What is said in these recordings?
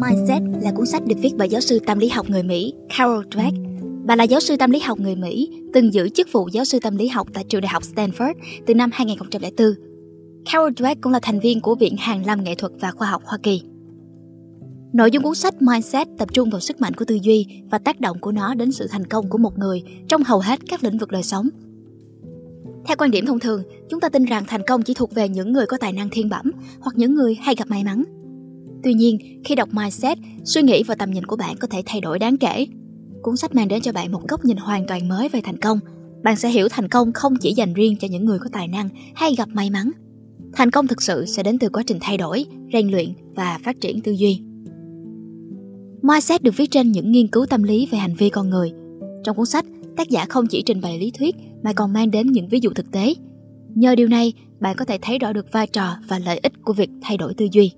Mindset là cuốn sách được viết bởi giáo sư tâm lý học người Mỹ Carol Dweck. Bà là giáo sư tâm lý học người Mỹ, từng giữ chức vụ giáo sư tâm lý học tại trường đại học Stanford từ năm 2004. Carol Dweck cũng là thành viên của Viện Hàn Lâm Nghệ thuật và Khoa học Hoa Kỳ. Nội dung cuốn sách Mindset tập trung vào sức mạnh của tư duy và tác động của nó đến sự thành công của một người trong hầu hết các lĩnh vực đời sống. Theo quan điểm thông thường, chúng ta tin rằng thành công chỉ thuộc về những người có tài năng thiên bẩm hoặc những người hay gặp may mắn. Tuy nhiên, khi đọc Mindset, suy nghĩ và tầm nhìn của bạn có thể thay đổi đáng kể. Cuốn sách mang đến cho bạn một góc nhìn hoàn toàn mới về thành công. Bạn sẽ hiểu thành công không chỉ dành riêng cho những người có tài năng hay gặp may mắn. Thành công thực sự sẽ đến từ quá trình thay đổi, rèn luyện và phát triển tư duy. Mindset được viết trên những nghiên cứu tâm lý về hành vi con người. Trong cuốn sách, tác giả không chỉ trình bày lý thuyết mà còn mang đến những ví dụ thực tế. Nhờ điều này, bạn có thể thấy rõ được vai trò và lợi ích của việc thay đổi tư duy.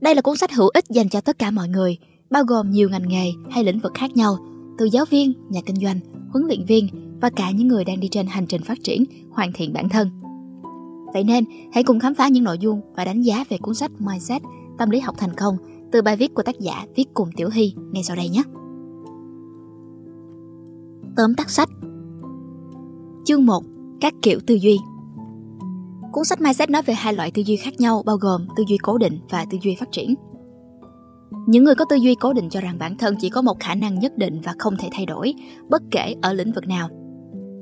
Đây là cuốn sách hữu ích dành cho tất cả mọi người, bao gồm nhiều ngành nghề hay lĩnh vực khác nhau, từ giáo viên, nhà kinh doanh, huấn luyện viên và cả những người đang đi trên hành trình phát triển, hoàn thiện bản thân. Vậy nên, hãy cùng khám phá những nội dung và đánh giá về cuốn sách Mindset, tâm lý học thành công từ bài viết của tác giả viết cùng Tiểu Hy ngay sau đây nhé. Tóm tắt sách Chương 1 Các kiểu tư duy Cuốn sách Mindset nói về hai loại tư duy khác nhau bao gồm tư duy cố định và tư duy phát triển. Những người có tư duy cố định cho rằng bản thân chỉ có một khả năng nhất định và không thể thay đổi, bất kể ở lĩnh vực nào.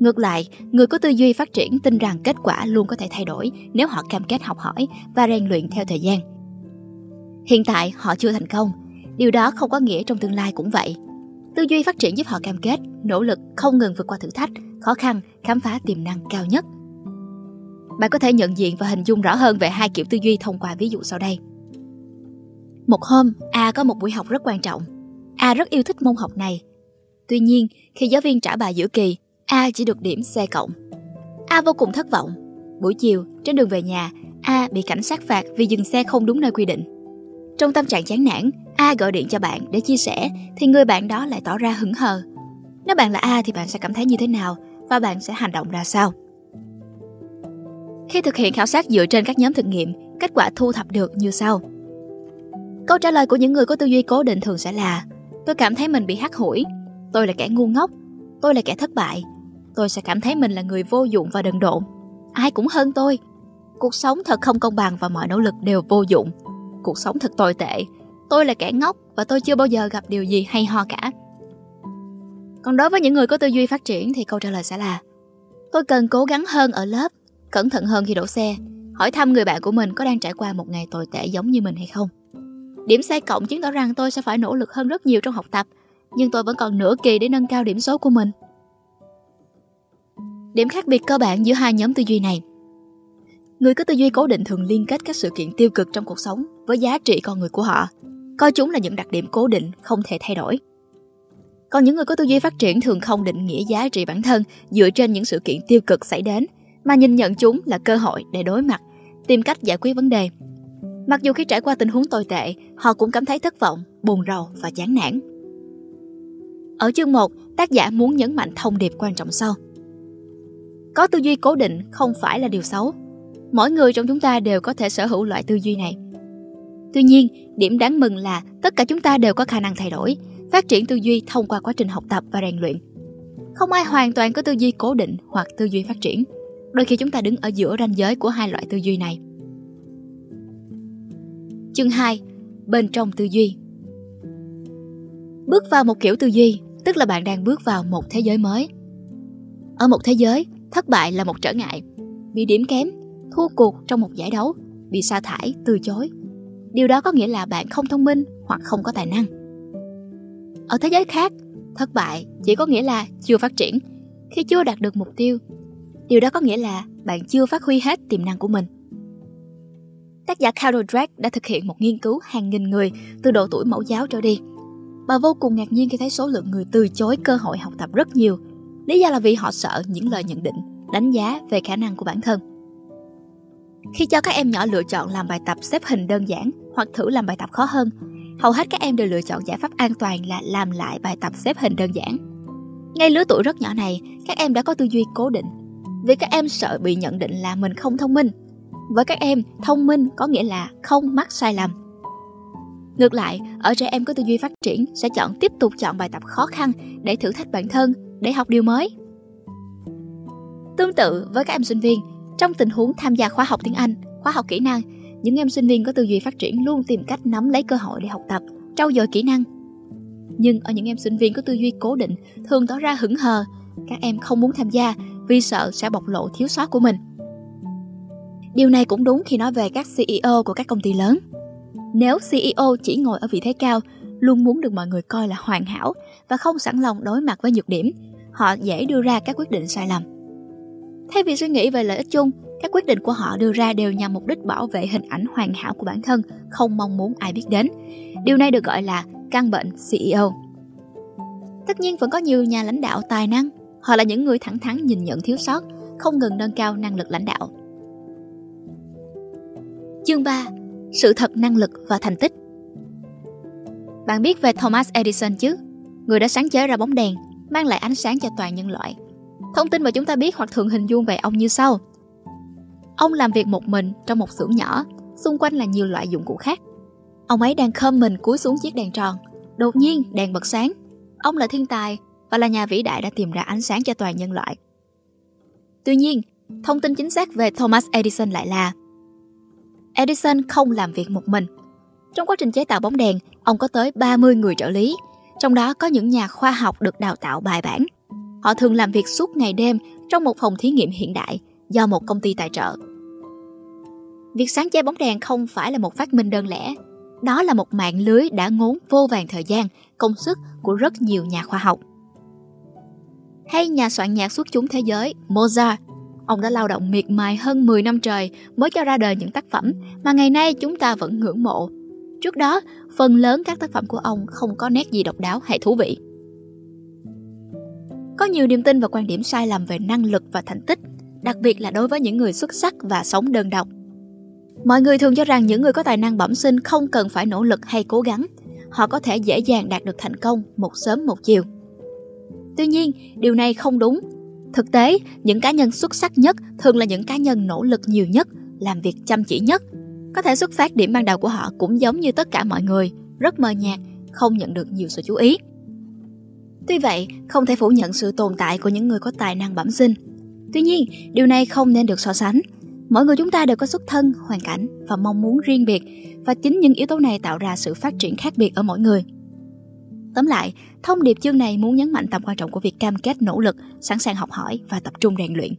Ngược lại, người có tư duy phát triển tin rằng kết quả luôn có thể thay đổi nếu họ cam kết học hỏi và rèn luyện theo thời gian. Hiện tại họ chưa thành công, điều đó không có nghĩa trong tương lai cũng vậy. Tư duy phát triển giúp họ cam kết, nỗ lực không ngừng vượt qua thử thách, khó khăn, khám phá tiềm năng cao nhất. Bạn có thể nhận diện và hình dung rõ hơn về hai kiểu tư duy thông qua ví dụ sau đây. Một hôm, A có một buổi học rất quan trọng. A rất yêu thích môn học này. Tuy nhiên, khi giáo viên trả bài giữa kỳ, A chỉ được điểm C cộng. A vô cùng thất vọng. Buổi chiều, trên đường về nhà, A bị cảnh sát phạt vì dừng xe không đúng nơi quy định. Trong tâm trạng chán nản, A gọi điện cho bạn để chia sẻ thì người bạn đó lại tỏ ra hững hờ. Nếu bạn là A thì bạn sẽ cảm thấy như thế nào và bạn sẽ hành động ra sao? Khi thực hiện khảo sát dựa trên các nhóm thực nghiệm, kết quả thu thập được như sau. Câu trả lời của những người có tư duy cố định thường sẽ là Tôi cảm thấy mình bị hắt hủi, tôi là kẻ ngu ngốc, tôi là kẻ thất bại, tôi sẽ cảm thấy mình là người vô dụng và đần độn. Ai cũng hơn tôi. Cuộc sống thật không công bằng và mọi nỗ lực đều vô dụng. Cuộc sống thật tồi tệ. Tôi là kẻ ngốc và tôi chưa bao giờ gặp điều gì hay ho cả. Còn đối với những người có tư duy phát triển thì câu trả lời sẽ là Tôi cần cố gắng hơn ở lớp cẩn thận hơn khi đổ xe, hỏi thăm người bạn của mình có đang trải qua một ngày tồi tệ giống như mình hay không. Điểm sai cộng chứng tỏ rằng tôi sẽ phải nỗ lực hơn rất nhiều trong học tập, nhưng tôi vẫn còn nửa kỳ để nâng cao điểm số của mình. Điểm khác biệt cơ bản giữa hai nhóm tư duy này Người có tư duy cố định thường liên kết các sự kiện tiêu cực trong cuộc sống với giá trị con người của họ, coi chúng là những đặc điểm cố định không thể thay đổi. Còn những người có tư duy phát triển thường không định nghĩa giá trị bản thân dựa trên những sự kiện tiêu cực xảy đến mà nhìn nhận chúng là cơ hội để đối mặt, tìm cách giải quyết vấn đề. Mặc dù khi trải qua tình huống tồi tệ, họ cũng cảm thấy thất vọng, buồn rầu và chán nản. Ở chương 1, tác giả muốn nhấn mạnh thông điệp quan trọng sau. Có tư duy cố định không phải là điều xấu. Mỗi người trong chúng ta đều có thể sở hữu loại tư duy này. Tuy nhiên, điểm đáng mừng là tất cả chúng ta đều có khả năng thay đổi, phát triển tư duy thông qua quá trình học tập và rèn luyện. Không ai hoàn toàn có tư duy cố định hoặc tư duy phát triển. Đôi khi chúng ta đứng ở giữa ranh giới của hai loại tư duy này. Chương 2. Bên trong tư duy Bước vào một kiểu tư duy, tức là bạn đang bước vào một thế giới mới. Ở một thế giới, thất bại là một trở ngại. Bị điểm kém, thua cuộc trong một giải đấu, bị sa thải, từ chối. Điều đó có nghĩa là bạn không thông minh hoặc không có tài năng. Ở thế giới khác, thất bại chỉ có nghĩa là chưa phát triển. Khi chưa đạt được mục tiêu, Điều đó có nghĩa là bạn chưa phát huy hết tiềm năng của mình. Tác giả Carol Dweck đã thực hiện một nghiên cứu hàng nghìn người từ độ tuổi mẫu giáo trở đi. Bà vô cùng ngạc nhiên khi thấy số lượng người từ chối cơ hội học tập rất nhiều. Lý do là vì họ sợ những lời nhận định, đánh giá về khả năng của bản thân. Khi cho các em nhỏ lựa chọn làm bài tập xếp hình đơn giản hoặc thử làm bài tập khó hơn, hầu hết các em đều lựa chọn giải pháp an toàn là làm lại bài tập xếp hình đơn giản. Ngay lứa tuổi rất nhỏ này, các em đã có tư duy cố định vì các em sợ bị nhận định là mình không thông minh. Với các em, thông minh có nghĩa là không mắc sai lầm. Ngược lại, ở trẻ em có tư duy phát triển sẽ chọn tiếp tục chọn bài tập khó khăn để thử thách bản thân, để học điều mới. Tương tự với các em sinh viên, trong tình huống tham gia khóa học tiếng Anh, khóa học kỹ năng, những em sinh viên có tư duy phát triển luôn tìm cách nắm lấy cơ hội để học tập, trau dồi kỹ năng. Nhưng ở những em sinh viên có tư duy cố định, thường tỏ ra hững hờ, các em không muốn tham gia vì sợ sẽ bộc lộ thiếu sót của mình. Điều này cũng đúng khi nói về các CEO của các công ty lớn. Nếu CEO chỉ ngồi ở vị thế cao, luôn muốn được mọi người coi là hoàn hảo và không sẵn lòng đối mặt với nhược điểm, họ dễ đưa ra các quyết định sai lầm. Thay vì suy nghĩ về lợi ích chung, các quyết định của họ đưa ra đều nhằm mục đích bảo vệ hình ảnh hoàn hảo của bản thân, không mong muốn ai biết đến. Điều này được gọi là căn bệnh CEO. Tất nhiên vẫn có nhiều nhà lãnh đạo tài năng, họ là những người thẳng thắn nhìn nhận thiếu sót, không ngừng nâng cao năng lực lãnh đạo. Chương 3. Sự thật năng lực và thành tích Bạn biết về Thomas Edison chứ? Người đã sáng chế ra bóng đèn, mang lại ánh sáng cho toàn nhân loại. Thông tin mà chúng ta biết hoặc thường hình dung về ông như sau. Ông làm việc một mình trong một xưởng nhỏ, xung quanh là nhiều loại dụng cụ khác. Ông ấy đang khom mình cúi xuống chiếc đèn tròn. Đột nhiên, đèn bật sáng. Ông là thiên tài và là nhà vĩ đại đã tìm ra ánh sáng cho toàn nhân loại. Tuy nhiên, thông tin chính xác về Thomas Edison lại là Edison không làm việc một mình. Trong quá trình chế tạo bóng đèn, ông có tới 30 người trợ lý, trong đó có những nhà khoa học được đào tạo bài bản. Họ thường làm việc suốt ngày đêm trong một phòng thí nghiệm hiện đại do một công ty tài trợ. Việc sáng chế bóng đèn không phải là một phát minh đơn lẻ, đó là một mạng lưới đã ngốn vô vàng thời gian, công sức của rất nhiều nhà khoa học. Hay nhà soạn nhạc xuất chúng thế giới Mozart Ông đã lao động miệt mài hơn 10 năm trời mới cho ra đời những tác phẩm mà ngày nay chúng ta vẫn ngưỡng mộ. Trước đó, phần lớn các tác phẩm của ông không có nét gì độc đáo hay thú vị. Có nhiều niềm tin và quan điểm sai lầm về năng lực và thành tích, đặc biệt là đối với những người xuất sắc và sống đơn độc. Mọi người thường cho rằng những người có tài năng bẩm sinh không cần phải nỗ lực hay cố gắng, họ có thể dễ dàng đạt được thành công một sớm một chiều. Tuy nhiên, điều này không đúng Thực tế, những cá nhân xuất sắc nhất thường là những cá nhân nỗ lực nhiều nhất, làm việc chăm chỉ nhất. Có thể xuất phát điểm ban đầu của họ cũng giống như tất cả mọi người, rất mờ nhạt, không nhận được nhiều sự chú ý. Tuy vậy, không thể phủ nhận sự tồn tại của những người có tài năng bẩm sinh. Tuy nhiên, điều này không nên được so sánh. Mỗi người chúng ta đều có xuất thân, hoàn cảnh và mong muốn riêng biệt, và chính những yếu tố này tạo ra sự phát triển khác biệt ở mỗi người. Tóm lại, thông điệp chương này muốn nhấn mạnh tầm quan trọng của việc cam kết nỗ lực, sẵn sàng học hỏi và tập trung rèn luyện.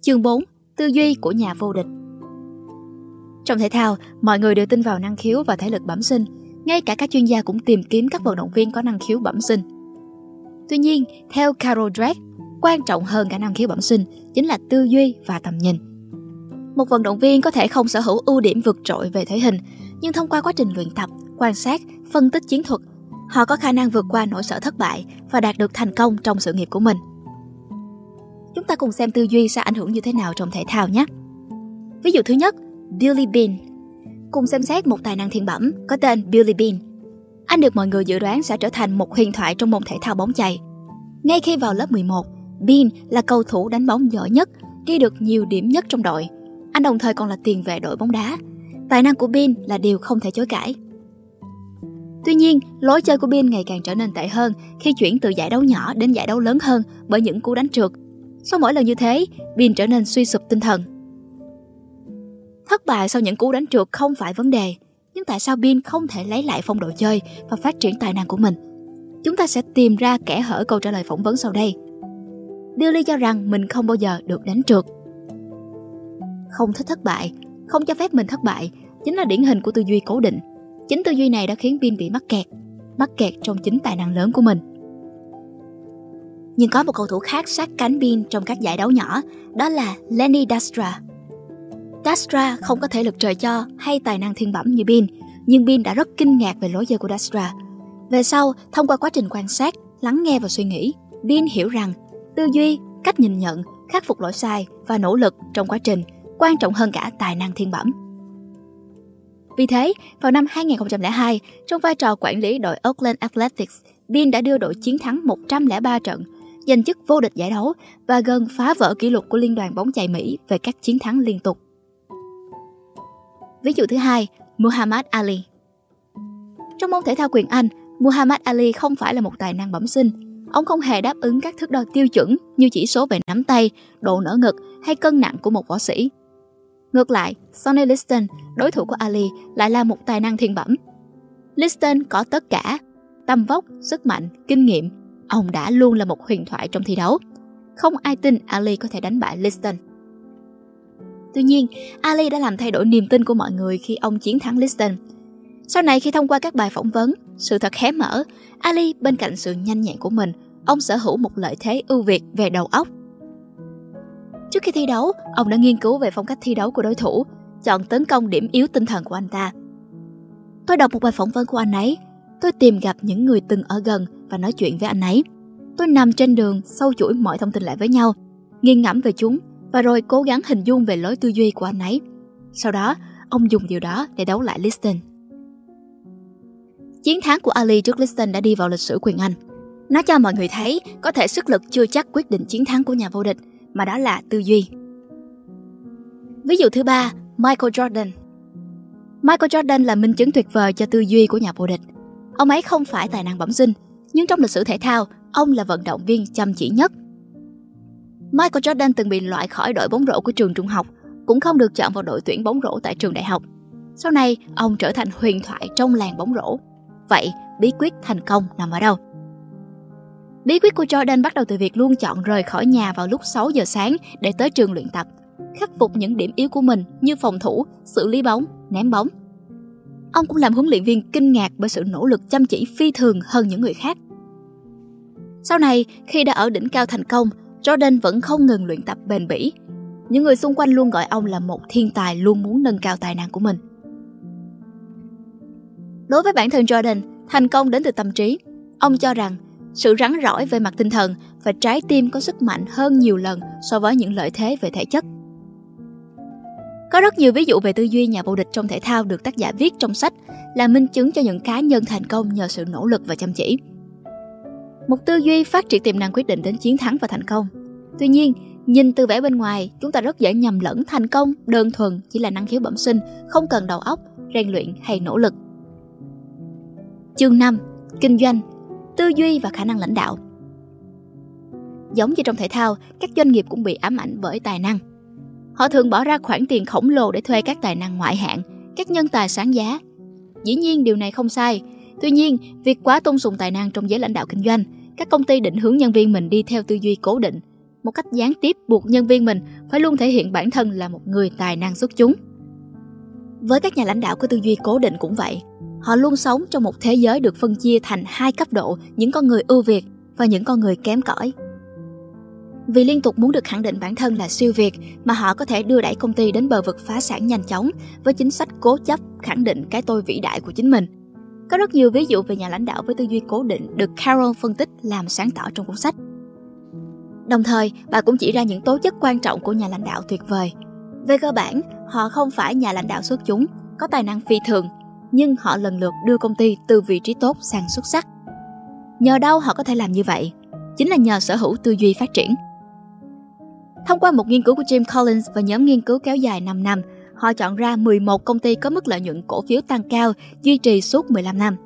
Chương 4. Tư duy của nhà vô địch Trong thể thao, mọi người đều tin vào năng khiếu và thể lực bẩm sinh. Ngay cả các chuyên gia cũng tìm kiếm các vận động viên có năng khiếu bẩm sinh. Tuy nhiên, theo Carol Dweck, quan trọng hơn cả năng khiếu bẩm sinh chính là tư duy và tầm nhìn. Một vận động viên có thể không sở hữu ưu điểm vượt trội về thể hình, nhưng thông qua quá trình luyện tập, quan sát, phân tích chiến thuật, họ có khả năng vượt qua nỗi sợ thất bại và đạt được thành công trong sự nghiệp của mình. Chúng ta cùng xem tư duy sẽ ảnh hưởng như thế nào trong thể thao nhé. Ví dụ thứ nhất, Billy Bean. Cùng xem xét một tài năng thiên bẩm có tên Billy Bean. Anh được mọi người dự đoán sẽ trở thành một huyền thoại trong môn thể thao bóng chày. Ngay khi vào lớp 11, Bean là cầu thủ đánh bóng giỏi nhất, ghi được nhiều điểm nhất trong đội. Anh đồng thời còn là tiền vệ đội bóng đá. Tài năng của Bin là điều không thể chối cãi. Tuy nhiên, lối chơi của Bin ngày càng trở nên tệ hơn khi chuyển từ giải đấu nhỏ đến giải đấu lớn hơn bởi những cú đánh trượt. Sau mỗi lần như thế, Bin trở nên suy sụp tinh thần. Thất bại sau những cú đánh trượt không phải vấn đề, nhưng tại sao Bin không thể lấy lại phong độ chơi và phát triển tài năng của mình? Chúng ta sẽ tìm ra kẻ hở câu trả lời phỏng vấn sau đây. Billy cho rằng mình không bao giờ được đánh trượt. Không thích thất bại, không cho phép mình thất bại chính là điển hình của tư duy cố định Chính tư duy này đã khiến Bin bị mắc kẹt, mắc kẹt trong chính tài năng lớn của mình. Nhưng có một cầu thủ khác sát cánh Bin trong các giải đấu nhỏ, đó là Lenny Dastra. Dastra không có thể lực trời cho hay tài năng thiên bẩm như Bin, nhưng Bin đã rất kinh ngạc về lối chơi của Dastra. Về sau, thông qua quá trình quan sát, lắng nghe và suy nghĩ, Bin hiểu rằng tư duy, cách nhìn nhận, khắc phục lỗi sai và nỗ lực trong quá trình quan trọng hơn cả tài năng thiên bẩm. Vì thế, vào năm 2002, trong vai trò quản lý đội Oakland Athletics, Bean đã đưa đội chiến thắng 103 trận, giành chức vô địch giải đấu và gần phá vỡ kỷ lục của Liên đoàn bóng chày Mỹ về các chiến thắng liên tục. Ví dụ thứ hai, Muhammad Ali Trong môn thể thao quyền Anh, Muhammad Ali không phải là một tài năng bẩm sinh. Ông không hề đáp ứng các thước đo tiêu chuẩn như chỉ số về nắm tay, độ nở ngực hay cân nặng của một võ sĩ. Ngược lại, Sonny Liston, đối thủ của Ali, lại là một tài năng thiên bẩm. Liston có tất cả, tâm vóc, sức mạnh, kinh nghiệm. Ông đã luôn là một huyền thoại trong thi đấu. Không ai tin Ali có thể đánh bại Liston. Tuy nhiên, Ali đã làm thay đổi niềm tin của mọi người khi ông chiến thắng Liston. Sau này khi thông qua các bài phỏng vấn, sự thật hé mở, Ali bên cạnh sự nhanh nhẹn của mình, ông sở hữu một lợi thế ưu việt về đầu óc. Trước khi thi đấu, ông đã nghiên cứu về phong cách thi đấu của đối thủ, chọn tấn công điểm yếu tinh thần của anh ta. Tôi đọc một bài phỏng vấn của anh ấy, tôi tìm gặp những người từng ở gần và nói chuyện với anh ấy. Tôi nằm trên đường, sâu chuỗi mọi thông tin lại với nhau, nghiêng ngẫm về chúng và rồi cố gắng hình dung về lối tư duy của anh ấy. Sau đó, ông dùng điều đó để đấu lại Liston. Chiến thắng của Ali trước Liston đã đi vào lịch sử quyền Anh. Nó cho mọi người thấy có thể sức lực chưa chắc quyết định chiến thắng của nhà vô địch, mà đó là tư duy. Ví dụ thứ ba, Michael Jordan. Michael Jordan là minh chứng tuyệt vời cho tư duy của nhà vô địch. Ông ấy không phải tài năng bẩm sinh, nhưng trong lịch sử thể thao, ông là vận động viên chăm chỉ nhất. Michael Jordan từng bị loại khỏi đội bóng rổ của trường trung học, cũng không được chọn vào đội tuyển bóng rổ tại trường đại học. Sau này, ông trở thành huyền thoại trong làng bóng rổ. Vậy, bí quyết thành công nằm ở đâu? Bí quyết của Jordan bắt đầu từ việc luôn chọn rời khỏi nhà vào lúc 6 giờ sáng để tới trường luyện tập, khắc phục những điểm yếu của mình như phòng thủ, xử lý bóng, ném bóng. Ông cũng làm huấn luyện viên kinh ngạc bởi sự nỗ lực chăm chỉ phi thường hơn những người khác. Sau này, khi đã ở đỉnh cao thành công, Jordan vẫn không ngừng luyện tập bền bỉ. Những người xung quanh luôn gọi ông là một thiên tài luôn muốn nâng cao tài năng của mình. Đối với bản thân Jordan, thành công đến từ tâm trí. Ông cho rằng sự rắn rỏi về mặt tinh thần và trái tim có sức mạnh hơn nhiều lần so với những lợi thế về thể chất. Có rất nhiều ví dụ về tư duy nhà vô địch trong thể thao được tác giả viết trong sách là minh chứng cho những cá nhân thành công nhờ sự nỗ lực và chăm chỉ. Một tư duy phát triển tiềm năng quyết định đến chiến thắng và thành công. Tuy nhiên, nhìn từ vẻ bên ngoài, chúng ta rất dễ nhầm lẫn thành công đơn thuần chỉ là năng khiếu bẩm sinh, không cần đầu óc, rèn luyện hay nỗ lực. Chương 5. Kinh doanh Tư duy và khả năng lãnh đạo Giống như trong thể thao, các doanh nghiệp cũng bị ám ảnh bởi tài năng. Họ thường bỏ ra khoản tiền khổng lồ để thuê các tài năng ngoại hạng, các nhân tài sáng giá. Dĩ nhiên điều này không sai, tuy nhiên việc quá tôn sùng tài năng trong giới lãnh đạo kinh doanh, các công ty định hướng nhân viên mình đi theo tư duy cố định, một cách gián tiếp buộc nhân viên mình phải luôn thể hiện bản thân là một người tài năng xuất chúng. Với các nhà lãnh đạo có tư duy cố định cũng vậy, Họ luôn sống trong một thế giới được phân chia thành hai cấp độ, những con người ưu việt và những con người kém cỏi. Vì liên tục muốn được khẳng định bản thân là siêu việt mà họ có thể đưa đẩy công ty đến bờ vực phá sản nhanh chóng với chính sách cố chấp khẳng định cái tôi vĩ đại của chính mình. Có rất nhiều ví dụ về nhà lãnh đạo với tư duy cố định được Carol phân tích làm sáng tỏ trong cuốn sách. Đồng thời, bà cũng chỉ ra những tố chất quan trọng của nhà lãnh đạo tuyệt vời. Về cơ bản, họ không phải nhà lãnh đạo xuất chúng, có tài năng phi thường nhưng họ lần lượt đưa công ty từ vị trí tốt sang xuất sắc. Nhờ đâu họ có thể làm như vậy? Chính là nhờ sở hữu tư duy phát triển. Thông qua một nghiên cứu của Jim Collins và nhóm nghiên cứu kéo dài 5 năm, họ chọn ra 11 công ty có mức lợi nhuận cổ phiếu tăng cao, duy trì suốt 15 năm.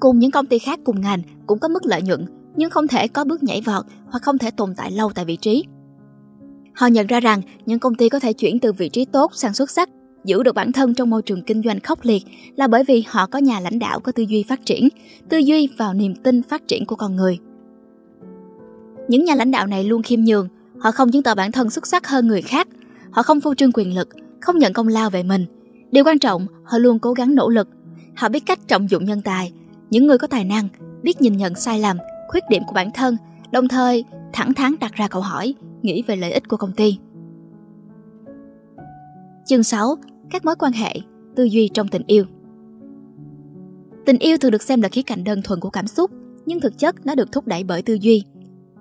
Cùng những công ty khác cùng ngành cũng có mức lợi nhuận, nhưng không thể có bước nhảy vọt hoặc không thể tồn tại lâu tại vị trí. Họ nhận ra rằng những công ty có thể chuyển từ vị trí tốt sang xuất sắc giữ được bản thân trong môi trường kinh doanh khốc liệt là bởi vì họ có nhà lãnh đạo có tư duy phát triển, tư duy vào niềm tin phát triển của con người. Những nhà lãnh đạo này luôn khiêm nhường, họ không chứng tỏ bản thân xuất sắc hơn người khác, họ không phô trương quyền lực, không nhận công lao về mình. Điều quan trọng, họ luôn cố gắng nỗ lực, họ biết cách trọng dụng nhân tài, những người có tài năng, biết nhìn nhận sai lầm, khuyết điểm của bản thân, đồng thời thẳng thắn đặt ra câu hỏi, nghĩ về lợi ích của công ty. Chương 6 các mối quan hệ, tư duy trong tình yêu. Tình yêu thường được xem là khía cạnh đơn thuần của cảm xúc, nhưng thực chất nó được thúc đẩy bởi tư duy.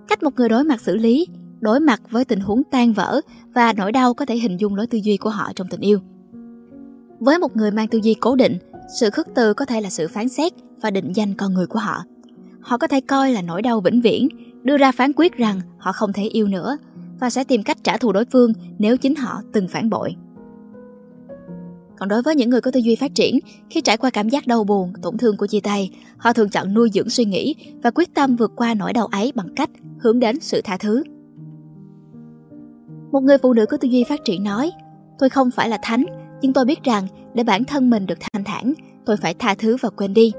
Cách một người đối mặt xử lý, đối mặt với tình huống tan vỡ và nỗi đau có thể hình dung lối tư duy của họ trong tình yêu. Với một người mang tư duy cố định, sự khước từ có thể là sự phán xét và định danh con người của họ. Họ có thể coi là nỗi đau vĩnh viễn, đưa ra phán quyết rằng họ không thể yêu nữa và sẽ tìm cách trả thù đối phương nếu chính họ từng phản bội. Còn đối với những người có tư duy phát triển, khi trải qua cảm giác đau buồn, tổn thương của chia tay, họ thường chọn nuôi dưỡng suy nghĩ và quyết tâm vượt qua nỗi đau ấy bằng cách hướng đến sự tha thứ. Một người phụ nữ có tư duy phát triển nói, tôi không phải là thánh, nhưng tôi biết rằng để bản thân mình được thanh thản, tôi phải tha thứ và quên đi.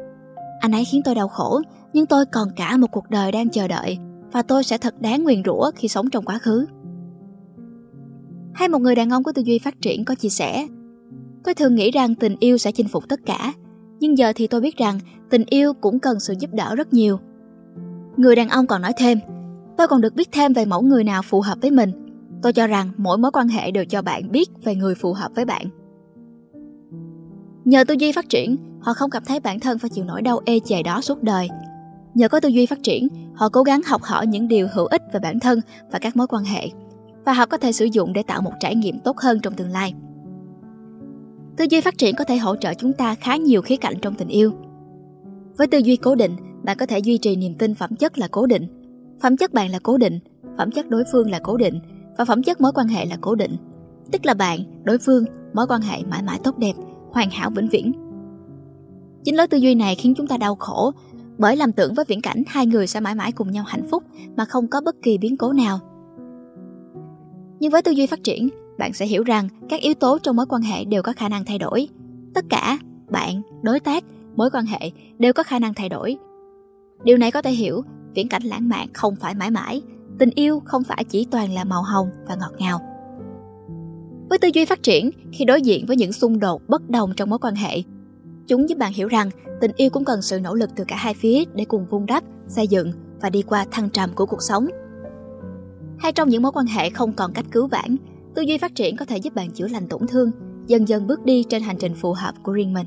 Anh ấy khiến tôi đau khổ, nhưng tôi còn cả một cuộc đời đang chờ đợi và tôi sẽ thật đáng nguyền rủa khi sống trong quá khứ. Hay một người đàn ông có tư duy phát triển có chia sẻ, tôi thường nghĩ rằng tình yêu sẽ chinh phục tất cả, nhưng giờ thì tôi biết rằng tình yêu cũng cần sự giúp đỡ rất nhiều. Người đàn ông còn nói thêm, tôi còn được biết thêm về mẫu người nào phù hợp với mình. Tôi cho rằng mỗi mối quan hệ đều cho bạn biết về người phù hợp với bạn. Nhờ tư duy phát triển, họ không cảm thấy bản thân phải chịu nỗi đau ê chề đó suốt đời. Nhờ có tư duy phát triển, họ cố gắng học hỏi những điều hữu ích về bản thân và các mối quan hệ, và họ có thể sử dụng để tạo một trải nghiệm tốt hơn trong tương lai. Tư duy phát triển có thể hỗ trợ chúng ta khá nhiều khía cạnh trong tình yêu. Với tư duy cố định, bạn có thể duy trì niềm tin phẩm chất là cố định. Phẩm chất bạn là cố định, phẩm chất đối phương là cố định và phẩm chất mối quan hệ là cố định. Tức là bạn, đối phương, mối quan hệ mãi mãi tốt đẹp hoàn hảo vĩnh viễn. Chính lối tư duy này khiến chúng ta đau khổ bởi làm tưởng với viễn cảnh hai người sẽ mãi mãi cùng nhau hạnh phúc mà không có bất kỳ biến cố nào. Nhưng với tư duy phát triển, bạn sẽ hiểu rằng các yếu tố trong mối quan hệ đều có khả năng thay đổi. Tất cả, bạn, đối tác, mối quan hệ đều có khả năng thay đổi. Điều này có thể hiểu, viễn cảnh lãng mạn không phải mãi mãi, tình yêu không phải chỉ toàn là màu hồng và ngọt ngào. Với tư duy phát triển, khi đối diện với những xung đột bất đồng trong mối quan hệ, chúng giúp bạn hiểu rằng tình yêu cũng cần sự nỗ lực từ cả hai phía để cùng vun đắp, xây dựng và đi qua thăng trầm của cuộc sống. Hay trong những mối quan hệ không còn cách cứu vãn, tư duy phát triển có thể giúp bạn chữa lành tổn thương, dần dần bước đi trên hành trình phù hợp của riêng mình.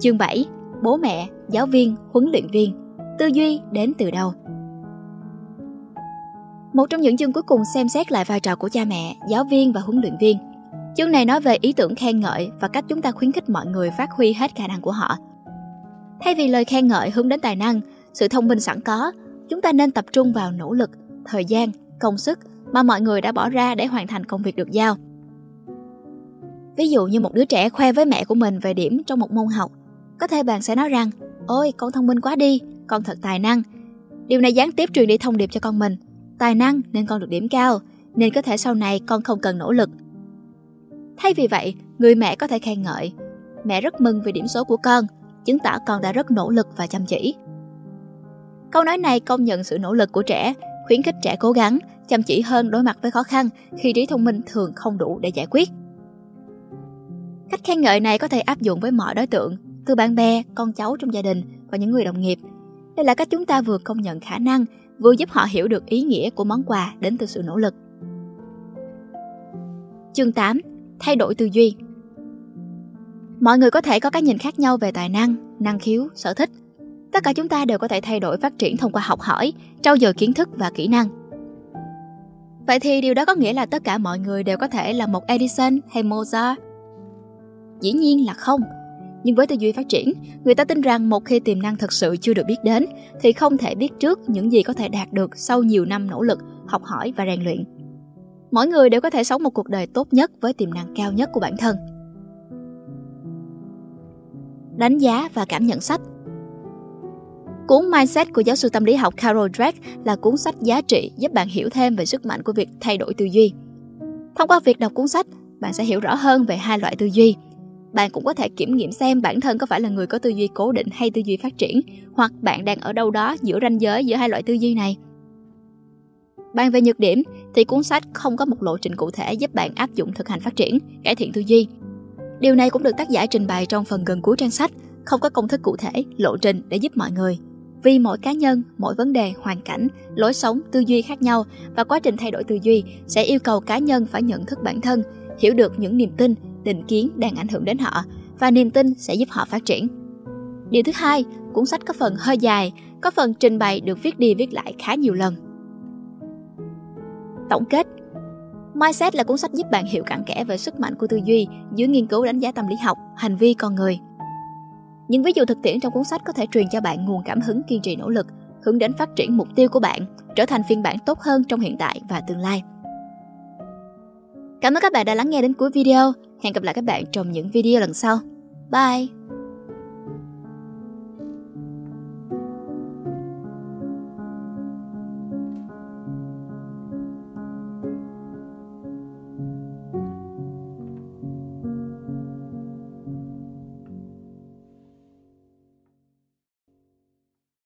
Chương 7. Bố mẹ, giáo viên, huấn luyện viên. Tư duy đến từ đâu? Một trong những chương cuối cùng xem xét lại vai trò của cha mẹ, giáo viên và huấn luyện viên. Chương này nói về ý tưởng khen ngợi và cách chúng ta khuyến khích mọi người phát huy hết khả năng của họ. Thay vì lời khen ngợi hướng đến tài năng, sự thông minh sẵn có, chúng ta nên tập trung vào nỗ lực, thời gian, công sức mà mọi người đã bỏ ra để hoàn thành công việc được giao. Ví dụ như một đứa trẻ khoe với mẹ của mình về điểm trong một môn học, có thể bạn sẽ nói rằng, ôi con thông minh quá đi, con thật tài năng. Điều này gián tiếp truyền đi thông điệp cho con mình – tài năng nên con được điểm cao, nên có thể sau này con không cần nỗ lực. Thay vì vậy, người mẹ có thể khen ngợi. Mẹ rất mừng vì điểm số của con, chứng tỏ con đã rất nỗ lực và chăm chỉ. Câu nói này công nhận sự nỗ lực của trẻ, khuyến khích trẻ cố gắng, chăm chỉ hơn đối mặt với khó khăn khi trí thông minh thường không đủ để giải quyết. Cách khen ngợi này có thể áp dụng với mọi đối tượng, từ bạn bè, con cháu trong gia đình và những người đồng nghiệp. Đây là cách chúng ta vừa công nhận khả năng vừa giúp họ hiểu được ý nghĩa của món quà đến từ sự nỗ lực. Chương 8. Thay đổi tư duy Mọi người có thể có cái nhìn khác nhau về tài năng, năng khiếu, sở thích. Tất cả chúng ta đều có thể thay đổi phát triển thông qua học hỏi, trau dồi kiến thức và kỹ năng. Vậy thì điều đó có nghĩa là tất cả mọi người đều có thể là một Edison hay Mozart? Dĩ nhiên là không. Nhưng với tư duy phát triển, người ta tin rằng một khi tiềm năng thật sự chưa được biết đến, thì không thể biết trước những gì có thể đạt được sau nhiều năm nỗ lực, học hỏi và rèn luyện. Mỗi người đều có thể sống một cuộc đời tốt nhất với tiềm năng cao nhất của bản thân. Đánh giá và cảm nhận sách Cuốn Mindset của giáo sư tâm lý học Carol Dweck là cuốn sách giá trị giúp bạn hiểu thêm về sức mạnh của việc thay đổi tư duy. Thông qua việc đọc cuốn sách, bạn sẽ hiểu rõ hơn về hai loại tư duy – bạn cũng có thể kiểm nghiệm xem bản thân có phải là người có tư duy cố định hay tư duy phát triển, hoặc bạn đang ở đâu đó giữa ranh giới giữa hai loại tư duy này. Bàn về nhược điểm thì cuốn sách không có một lộ trình cụ thể giúp bạn áp dụng thực hành phát triển, cải thiện tư duy. Điều này cũng được tác giả trình bày trong phần gần cuối trang sách, không có công thức cụ thể, lộ trình để giúp mọi người. Vì mỗi cá nhân, mỗi vấn đề, hoàn cảnh, lối sống, tư duy khác nhau và quá trình thay đổi tư duy sẽ yêu cầu cá nhân phải nhận thức bản thân, hiểu được những niềm tin, định kiến đang ảnh hưởng đến họ và niềm tin sẽ giúp họ phát triển. Điều thứ hai, cuốn sách có phần hơi dài, có phần trình bày được viết đi viết lại khá nhiều lần. Tổng kết Mindset là cuốn sách giúp bạn hiểu cặn kẽ về sức mạnh của tư duy dưới nghiên cứu đánh giá tâm lý học, hành vi con người. Những ví dụ thực tiễn trong cuốn sách có thể truyền cho bạn nguồn cảm hứng kiên trì nỗ lực, hướng đến phát triển mục tiêu của bạn, trở thành phiên bản tốt hơn trong hiện tại và tương lai. Cảm ơn các bạn đã lắng nghe đến cuối video. Hẹn gặp lại các bạn trong những video lần sau. Bye!